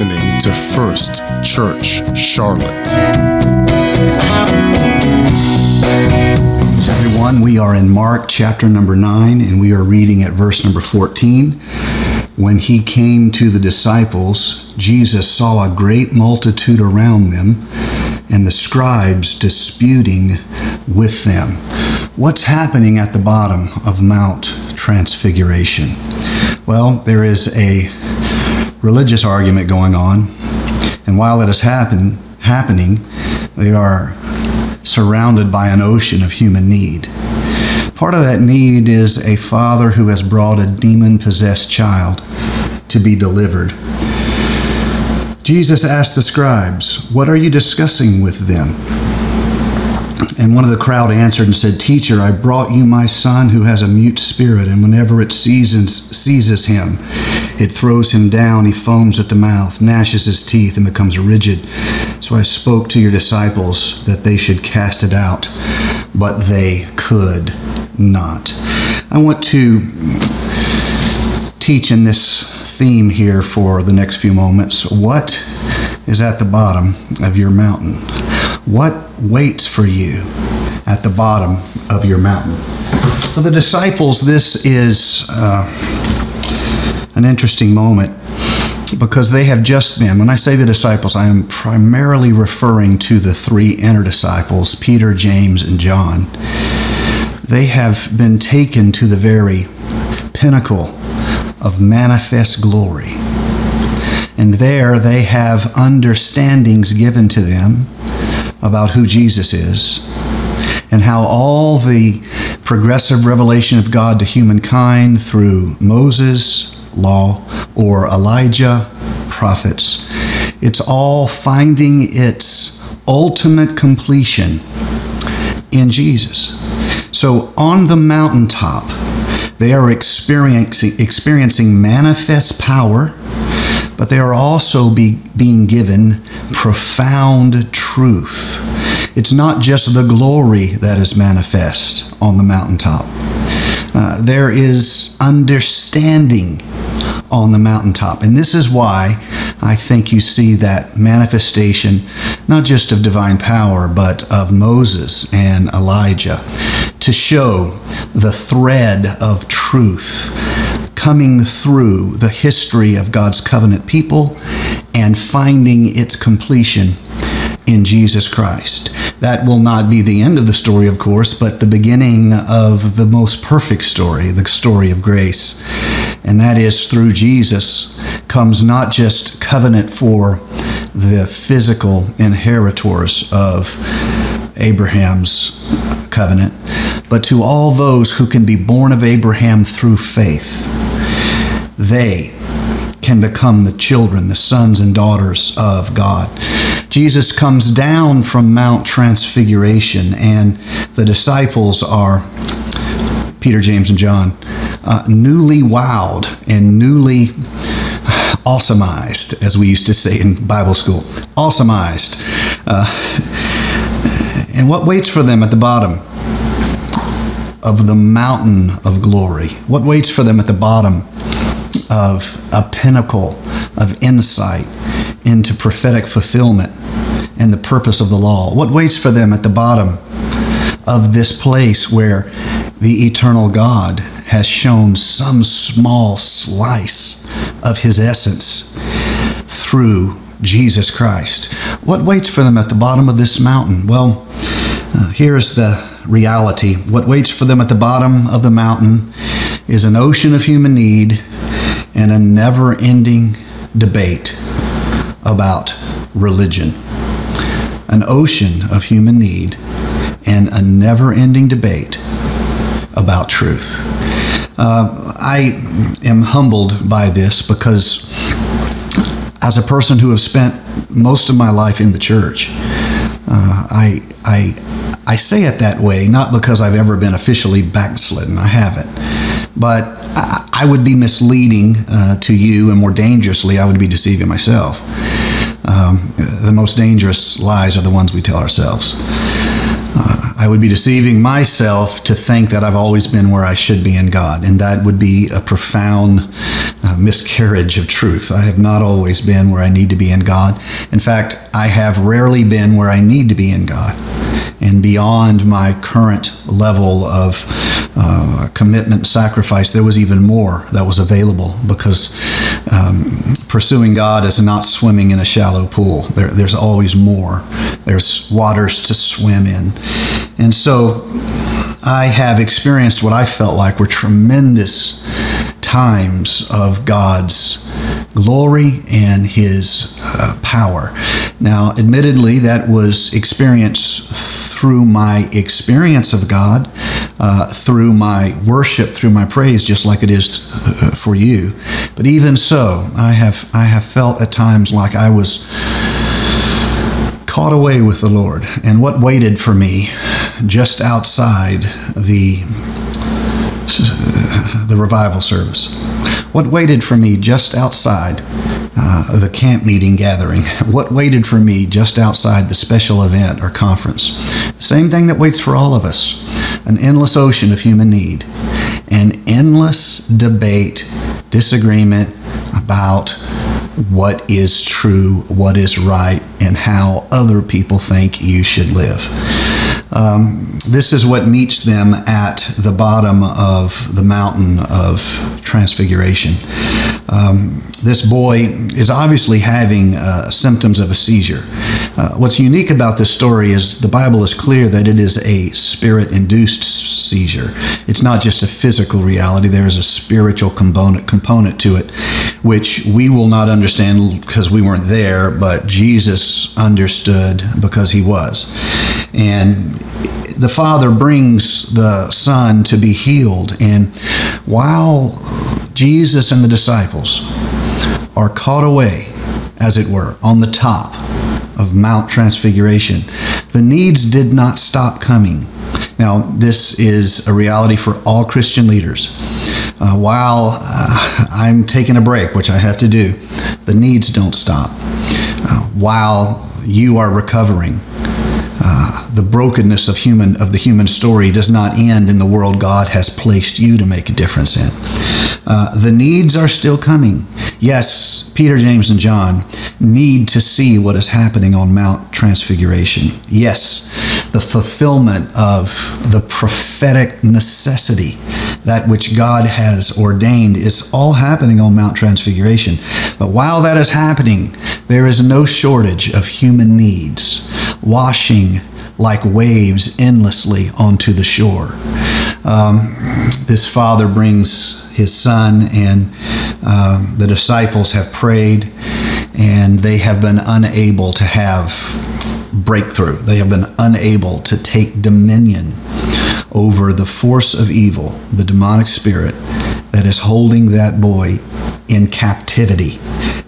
listening to First Church Charlotte. Everyone, we are in Mark chapter number 9, and we are reading at verse number 14. When he came to the disciples, Jesus saw a great multitude around them, and the scribes disputing with them. What's happening at the bottom of Mount Transfiguration? Well, there is a religious argument going on, and while it is happen, happening, they are surrounded by an ocean of human need. Part of that need is a father who has brought a demon possessed child to be delivered. Jesus asked the scribes, What are you discussing with them? And one of the crowd answered and said, Teacher, I brought you my son who has a mute spirit, and whenever it seizes, seizes him, it throws him down, he foams at the mouth, gnashes his teeth, and becomes rigid. So I spoke to your disciples that they should cast it out, but they could not. I want to teach in this theme here for the next few moments. What is at the bottom of your mountain? What waits for you at the bottom of your mountain? For the disciples, this is uh, an interesting moment because they have just been, when I say the disciples, I am primarily referring to the three inner disciples, Peter, James, and John. They have been taken to the very pinnacle of manifest glory. And there they have understandings given to them about who Jesus is and how all the progressive revelation of God to humankind through Moses, law, or Elijah, prophets, it's all finding its ultimate completion in Jesus. So on the mountaintop, they are experiencing, experiencing manifest power, but they are also be, being given profound truth. It's not just the glory that is manifest on the mountaintop. Uh, there is understanding on the mountaintop. And this is why I think you see that manifestation, not just of divine power, but of Moses and Elijah, to show the thread of truth coming through the history of God's covenant people and finding its completion in Jesus Christ. That will not be the end of the story, of course, but the beginning of the most perfect story, the story of grace. And that is through Jesus comes not just covenant for the physical inheritors of Abraham's covenant, but to all those who can be born of Abraham through faith. They can become the children, the sons and daughters of God. Jesus comes down from Mount Transfiguration, and the disciples are Peter, James, and John, uh, newly wowed and newly awesomized, as we used to say in Bible school. Awesomized. Uh, and what waits for them at the bottom of the mountain of glory? What waits for them at the bottom of a pinnacle of insight into prophetic fulfillment and the purpose of the law? What waits for them at the bottom of this place where the eternal God has shown some small slice of his essence through Jesus Christ? What waits for them at the bottom of this mountain? Well, uh, here's the reality. What waits for them at the bottom of the mountain is an ocean of human need and a never ending debate about religion. An ocean of human need and a never ending debate about truth. Uh, I am humbled by this because, as a person who has spent most of my life in the church, uh, I, I, I say it that way not because I've ever been officially backslidden, I haven't, but I, I would be misleading uh, to you, and more dangerously, I would be deceiving myself. Um, the most dangerous lies are the ones we tell ourselves. Uh, I would be deceiving myself to think that I've always been where I should be in God, and that would be a profound uh, miscarriage of truth. I have not always been where I need to be in God. In fact, I have rarely been where I need to be in God. And beyond my current level of uh, commitment, sacrifice, there was even more that was available because um, pursuing God is not swimming in a shallow pool. There, there's always more. There's waters to swim in. And so I have experienced what I felt like were tremendous times of God's glory and His uh, power. Now, admittedly, that was experienced through my experience of God, uh, through my worship, through my praise, just like it is uh, for you. But even so, I have I have felt at times like I was caught away with the Lord, and what waited for me just outside the the revival service. What waited for me just outside uh, the camp meeting gathering? What waited for me just outside the special event or conference? Same thing that waits for all of us an endless ocean of human need, an endless debate, disagreement about what is true, what is right, and how other people think you should live. Um, this is what meets them at the bottom of the mountain of transfiguration. Um, this boy is obviously having uh, symptoms of a seizure. Uh, what's unique about this story is the Bible is clear that it is a spirit induced seizure. It's not just a physical reality, there is a spiritual component, component to it, which we will not understand because we weren't there, but Jesus understood because he was. And the Father brings the Son to be healed. And while Jesus and the disciples are caught away, as it were, on the top of Mount Transfiguration, the needs did not stop coming. Now, this is a reality for all Christian leaders. Uh, while uh, I'm taking a break, which I have to do, the needs don't stop. Uh, while you are recovering, uh, the brokenness of human of the human story does not end in the world God has placed you to make a difference in. Uh, the needs are still coming. Yes, Peter, James, and John need to see what is happening on Mount Transfiguration. Yes, the fulfillment of the prophetic necessity, that which God has ordained, is all happening on Mount Transfiguration. But while that is happening, there is no shortage of human needs washing like waves endlessly onto the shore. Um, this father brings his son, and um, the disciples have prayed, and they have been unable to have breakthrough. They have been unable to take dominion over the force of evil, the demonic spirit that is holding that boy in captivity.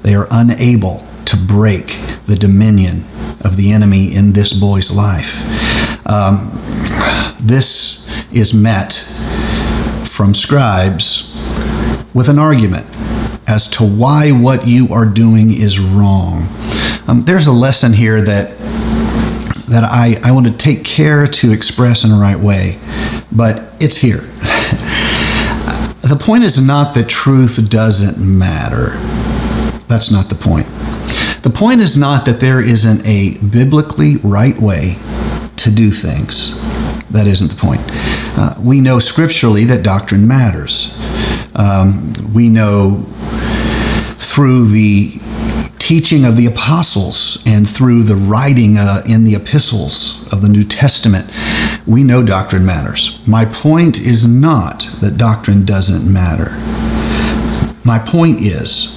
They are unable to break the dominion of the enemy in this boy's life. Um, this is met from scribes with an argument as to why what you are doing is wrong. Um, there's a lesson here that that I, I want to take care to express in the right way, but it's here. the point is not that truth doesn't matter. That's not the point. The point is not that there isn't a biblically right way to do things. That isn't the point. Uh, we know scripturally that doctrine matters. Um, we know through the teaching of the apostles and through the writing uh, in the epistles of the New Testament, we know doctrine matters. My point is not that doctrine doesn't matter. My point is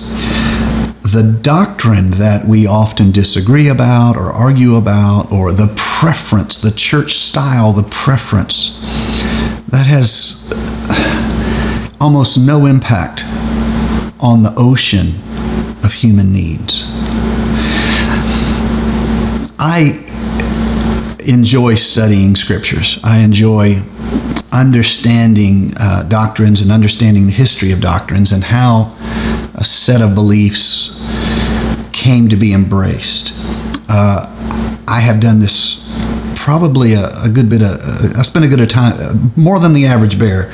the doctrine that we often disagree about or argue about, or the preference, the church style, the preference, that has almost no impact on the ocean of human needs. I enjoy studying scriptures. I enjoy understanding uh, doctrines and understanding the history of doctrines and how set of beliefs came to be embraced. Uh, I have done this probably a, a good bit of, uh, I spent a good time, uh, more than the average bear,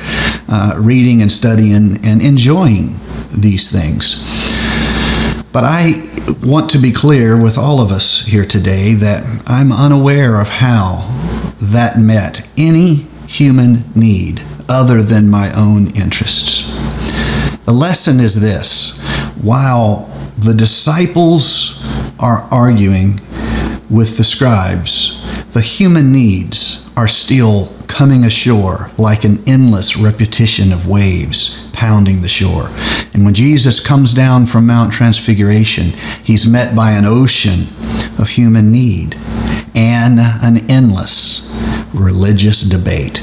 uh, reading and studying and enjoying these things. But I want to be clear with all of us here today that I'm unaware of how that met any human need other than my own interests. The lesson is this while the disciples are arguing with the scribes, the human needs are still coming ashore like an endless repetition of waves pounding the shore. And when Jesus comes down from Mount Transfiguration, he's met by an ocean of human need and an endless religious debate.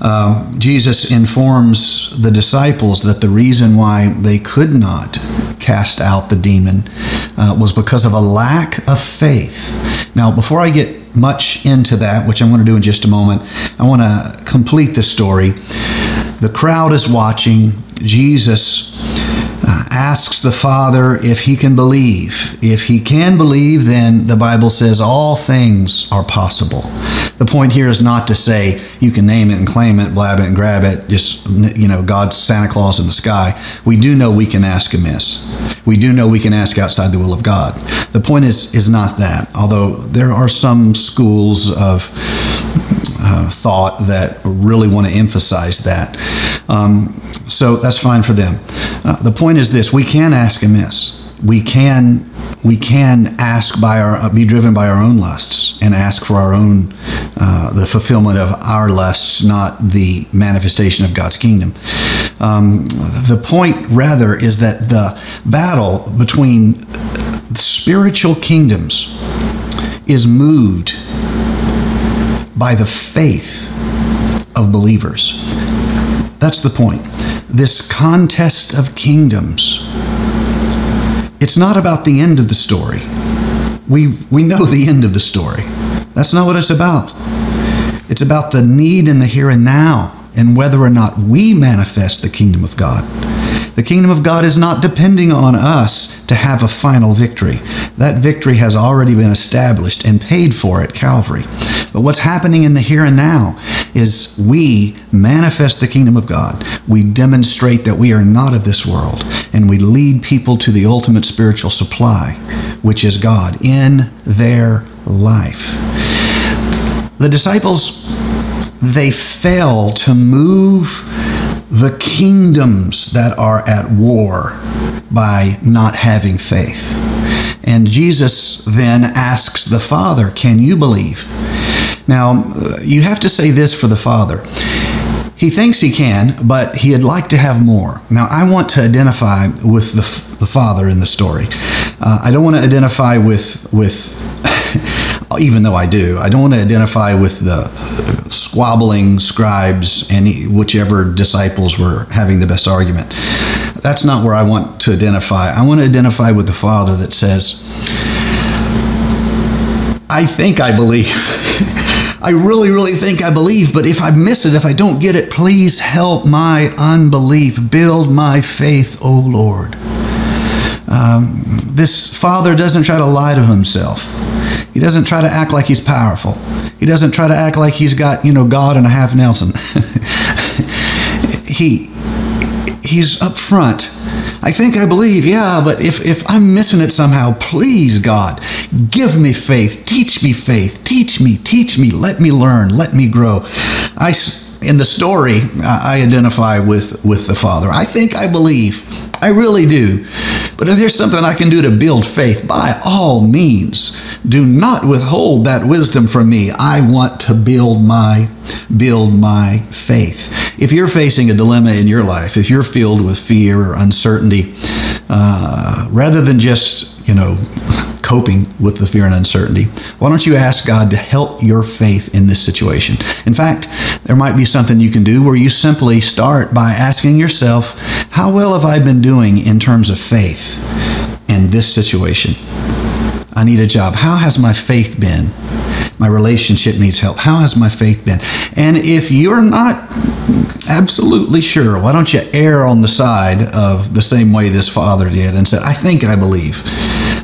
Uh, Jesus informs the disciples that the reason why they could not cast out the demon uh, was because of a lack of faith. Now, before I get much into that, which I'm going to do in just a moment. I want to complete the story. The crowd is watching. Jesus uh, asks the Father if he can believe. If he can believe, then the Bible says all things are possible. The point here is not to say you can name it and claim it, blab it and grab it, just, you know, God's Santa Claus in the sky. We do know we can ask amiss. We do know we can ask outside the will of God. The point is, is not that, although there are some schools of uh, thought that really want to emphasize that. Um, so that's fine for them. Uh, the point is this: we can ask amiss. We can we can ask by our be driven by our own lusts and ask for our own uh, the fulfillment of our lusts, not the manifestation of God's kingdom. Um, the point, rather, is that the battle between spiritual kingdoms is moved by the faith of believers. That's the point. This contest of kingdoms. It's not about the end of the story. We, we know the end of the story. That's not what it's about. It's about the need in the here and now and whether or not we manifest the kingdom of God. The kingdom of God is not depending on us to have a final victory. That victory has already been established and paid for at Calvary. But what's happening in the here and now is we manifest the kingdom of God. We demonstrate that we are not of this world, and we lead people to the ultimate spiritual supply, which is God, in their life. The disciples, they fail to move the kingdoms that are at war by not having faith. And Jesus then asks the Father, Can you believe? Now, you have to say this for the Father. He thinks he can, but he'd like to have more. Now, I want to identify with the, the Father in the story. Uh, I don't want to identify with, with even though I do, I don't want to identify with the squabbling scribes and whichever disciples were having the best argument. That's not where I want to identify. I want to identify with the Father that says, I think I believe. I really, really think I believe, but if I miss it, if I don't get it, please help my unbelief. Build my faith, O Lord. Um, this father doesn't try to lie to himself. He doesn't try to act like he's powerful. He doesn't try to act like he's got, you know, God and a half Nelson. he he's up front. I think I believe, yeah, but if, if I'm missing it somehow, please, God, give me faith. Teach me faith. Teach me, teach me. Let me learn. Let me grow. I, in the story, I identify with, with the Father. I think I believe. I really do. But if there's something I can do to build faith, by all means, do not withhold that wisdom from me. I want to build my build my faith. If you're facing a dilemma in your life, if you're filled with fear or uncertainty, uh, rather than just you know coping with the fear and uncertainty, why don't you ask God to help your faith in this situation? In fact, there might be something you can do where you simply start by asking yourself, how well have I been doing in terms of faith in this situation? I need a job. How has my faith been? My relationship needs help. How has my faith been? And if you're not absolutely sure, why don't you err on the side of the same way this father did and said, I think I believe,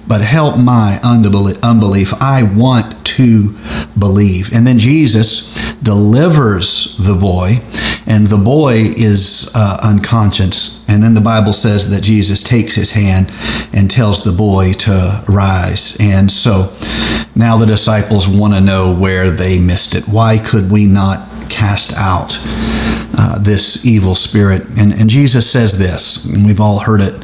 but help my unbelief. I want to believe. And then Jesus delivers the boy, and the boy is uh, unconscious And then the Bible says that Jesus takes his hand and tells the boy to rise. And so now the disciples want to know where they missed it. Why could we not cast out uh, this evil spirit? And, and Jesus says this, and we've all heard it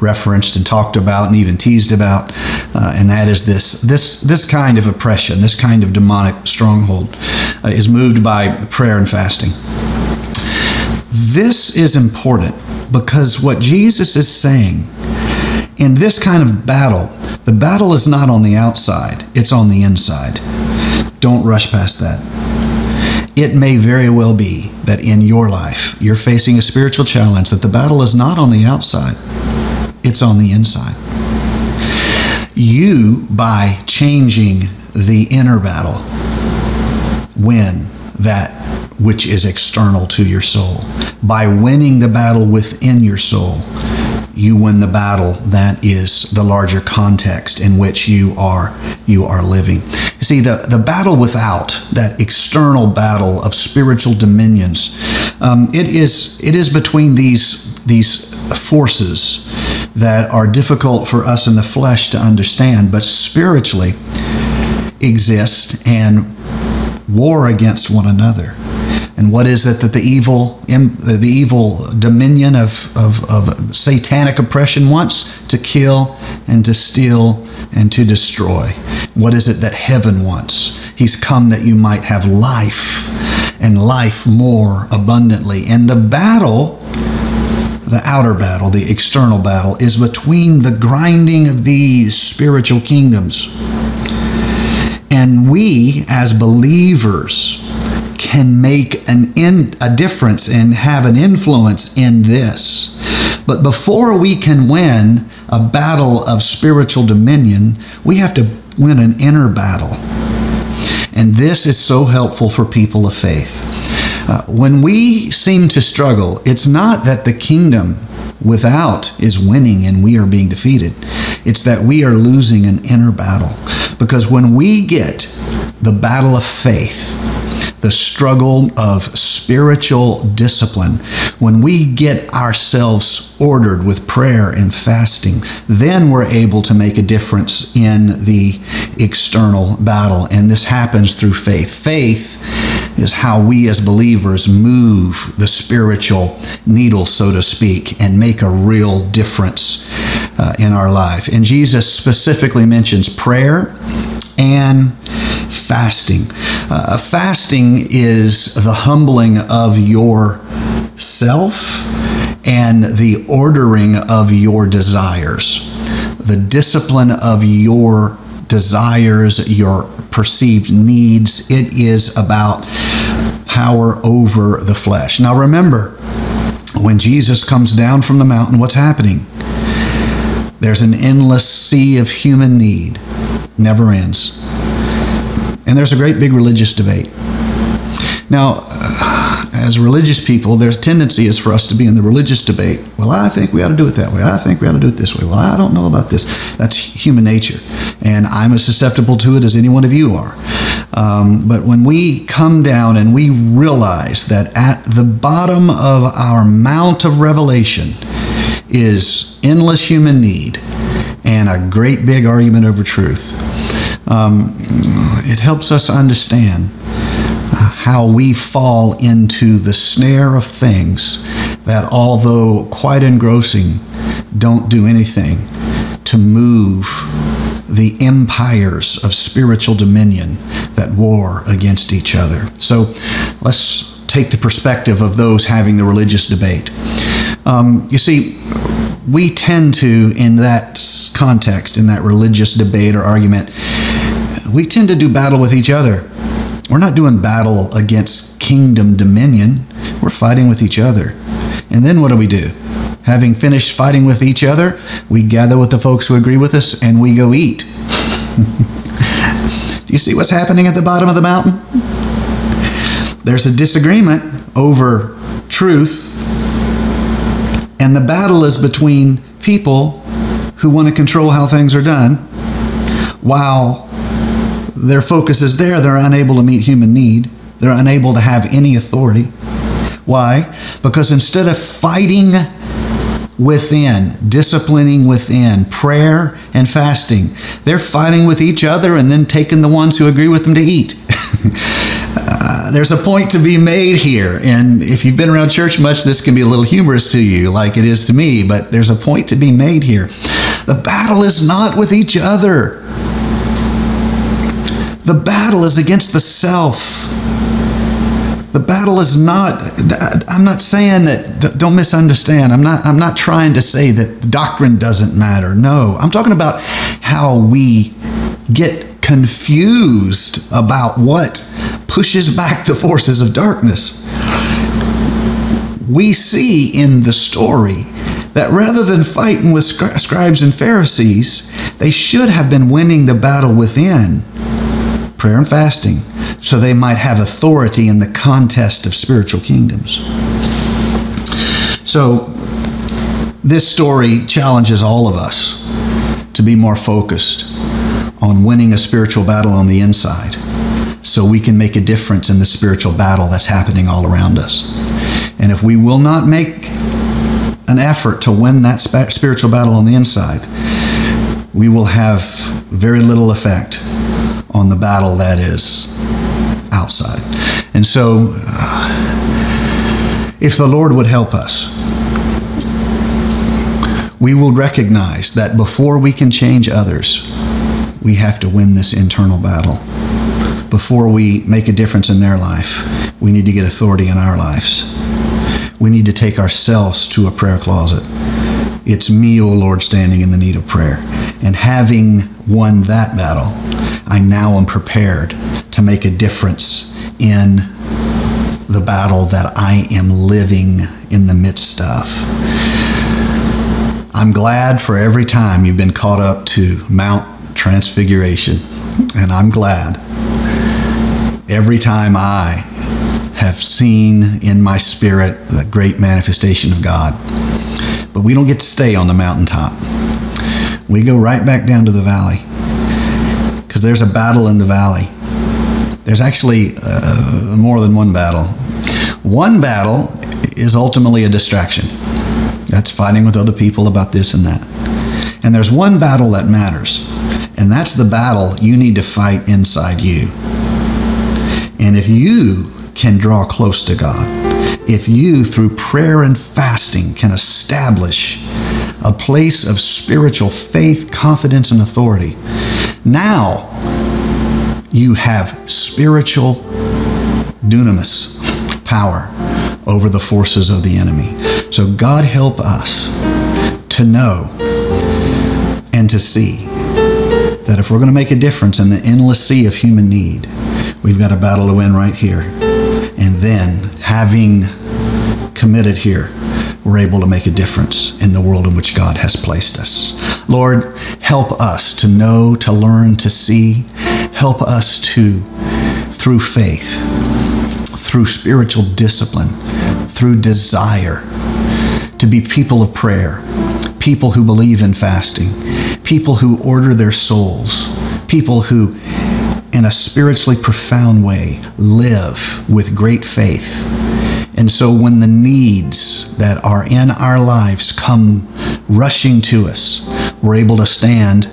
referenced and talked about and even teased about, uh, and that is this, this, this kind of oppression, this kind of demonic stronghold uh, is moved by prayer and fasting. This is important because what Jesus is saying in this kind of battle, the battle is not on the outside, it's on the inside. Don't rush past that. It may very well be that in your life you're facing a spiritual challenge that the battle is not on the outside, it's on the inside. You, by changing the inner battle, win that which is external to your soul. By winning the battle within your soul, you win the battle that is the larger context in which you are you are living. You see, the, the battle without, that external battle of spiritual dominions, um, it is it is between these these forces that are difficult for us in the flesh to understand, but spiritually exist and war against one another. And what is it that the evil, the evil dominion of, of, of satanic oppression wants? To kill and to steal and to destroy. What is it that heaven wants? He's come that you might have life and life more abundantly. And the battle, the outer battle, the external battle, is between the grinding of these spiritual kingdoms. And we, as believers, can make an in, a difference and have an influence in this. But before we can win a battle of spiritual dominion, we have to win an inner battle. And this is so helpful for people of faith. Uh, when we seem to struggle, it's not that the kingdom without is winning and we are being defeated. It's that we are losing an inner battle. Because when we get the battle of faith, the struggle of spiritual discipline, when we get ourselves ordered with prayer and fasting, then we're able to make a difference in the external battle. And this happens through faith. Faith is how we as believers move the spiritual needle, so to speak, and make a real difference uh, in our life. And Jesus specifically mentions prayer and fasting. Uh, fasting is the humbling of your self and the ordering of your desires, the discipline of your desires, your perceived needs. It is about power over the flesh. Now remember, when Jesus comes down from the mountain, what's happening? There's an endless sea of human need, never ends. And there's a great big religious debate. Now, uh, as religious people, their tendency is for us to be in the religious debate. Well, I think we ought to do it that way. I think we ought to do it this way. Well, I don't know about this. That's human nature. And I'm as susceptible to it as any one of you are. Um, but when we come down and we realize that at the bottom of our mount of revelation is endless human need and a great big argument over truth, um, it helps us understand how we fall into the snare of things that, although quite engrossing, don't do anything to move the empires of spiritual dominion that war against each other. So let's take the perspective of those having the religious debate. Um, you see, we tend to, in that context, in that religious debate or argument, we tend to do battle with each other. We're not doing battle against kingdom dominion. We're fighting with each other. And then what do we do? Having finished fighting with each other, we gather with the folks who agree with us and we go eat. do you see what's happening at the bottom of the mountain? There's a disagreement over truth, and the battle is between people who want to control how things are done while their focus is there, they're unable to meet human need. They're unable to have any authority. Why? Because instead of fighting within, disciplining within, prayer and fasting. They're fighting with each other and then taking the ones who agree with them to eat. there's a point to be made here. And if you've been around church much, this can be a little humorous to you, like it is to me, but there's a point to be made here. The battle is not with each other, the battle is against the self. The battle is not, I'm not saying that, don't misunderstand. I'm not, I'm not trying to say that doctrine doesn't matter. No, I'm talking about how we get confused about what pushes back the forces of darkness. We see in the story that rather than fighting with scribes and Pharisees, they should have been winning the battle within prayer and fasting so they might have authority in the contest of spiritual kingdoms. So, this story challenges all of us to be more focused on winning a spiritual battle on the inside so we can make a difference in the spiritual battle that's happening all around us. And if we will not make an effort to win that spiritual battle on the inside, we will have very little effect on the battle that is outside. And so, uh, if the Lord would help us, we will recognize that before we can change others, we have to win this internal battle. Before we make a difference in their life, we need to get authority in our lives. We need to take ourselves to a prayer closet. It's me, O oh Lord, standing in the need of prayer. And having won that battle, I now am prepared to make a difference in the battle that I am living in the midst of. I'm glad for every time you've been caught up to Mount Transfiguration, and I'm glad every time I have seen in my spirit the great manifestation of God. But we don't get to stay on the mountaintop. We go right back down to the valley because there's a battle in the valley. There's actually uh, more than one battle. One battle is ultimately a distraction. That's fighting with other people about this and that. And there's one battle that matters, and that's the battle you need to fight inside you. And if you can draw close to God, if you, through prayer and fasting, can establish a place of spiritual faith, confidence, and authority, now you have spiritual dunamis power over the forces of the enemy. So, God help us to know and to see that if we're going to make a difference in the endless sea of human need, we've got a battle to win right here. And then, having committed here, we're able to make a difference in the world in which God has placed us. Lord, help us to know, to learn, to see. Help us to, through faith, through spiritual discipline, through desire, to be people of prayer, people who believe in fasting, people who order their souls, people who, in a spiritually profound way, live with great faith and so when the needs that are in our lives come rushing to us, we're able to stand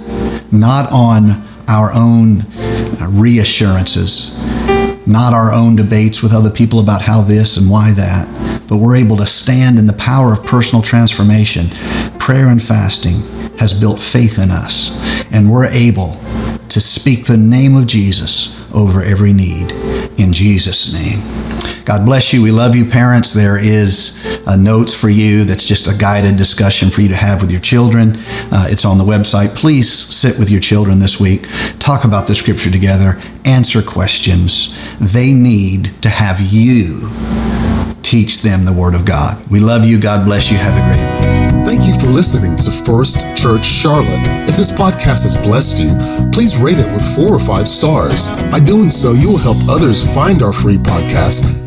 not on our own uh, reassurances, not our own debates with other people about how this and why that, but we're able to stand in the power of personal transformation. Prayer and fasting has built faith in us, and we're able to speak the name of Jesus over every need in Jesus' name. God bless you. We love you, parents. There is notes for you that's just a guided discussion for you to have with your children. Uh, it's on the website. Please sit with your children this week, talk about the scripture together, answer questions. They need to have you teach them the Word of God. We love you. God bless you. Have a great. Thank you for listening to First Church Charlotte. If this podcast has blessed you, please rate it with four or five stars. By doing so, you will help others find our free podcast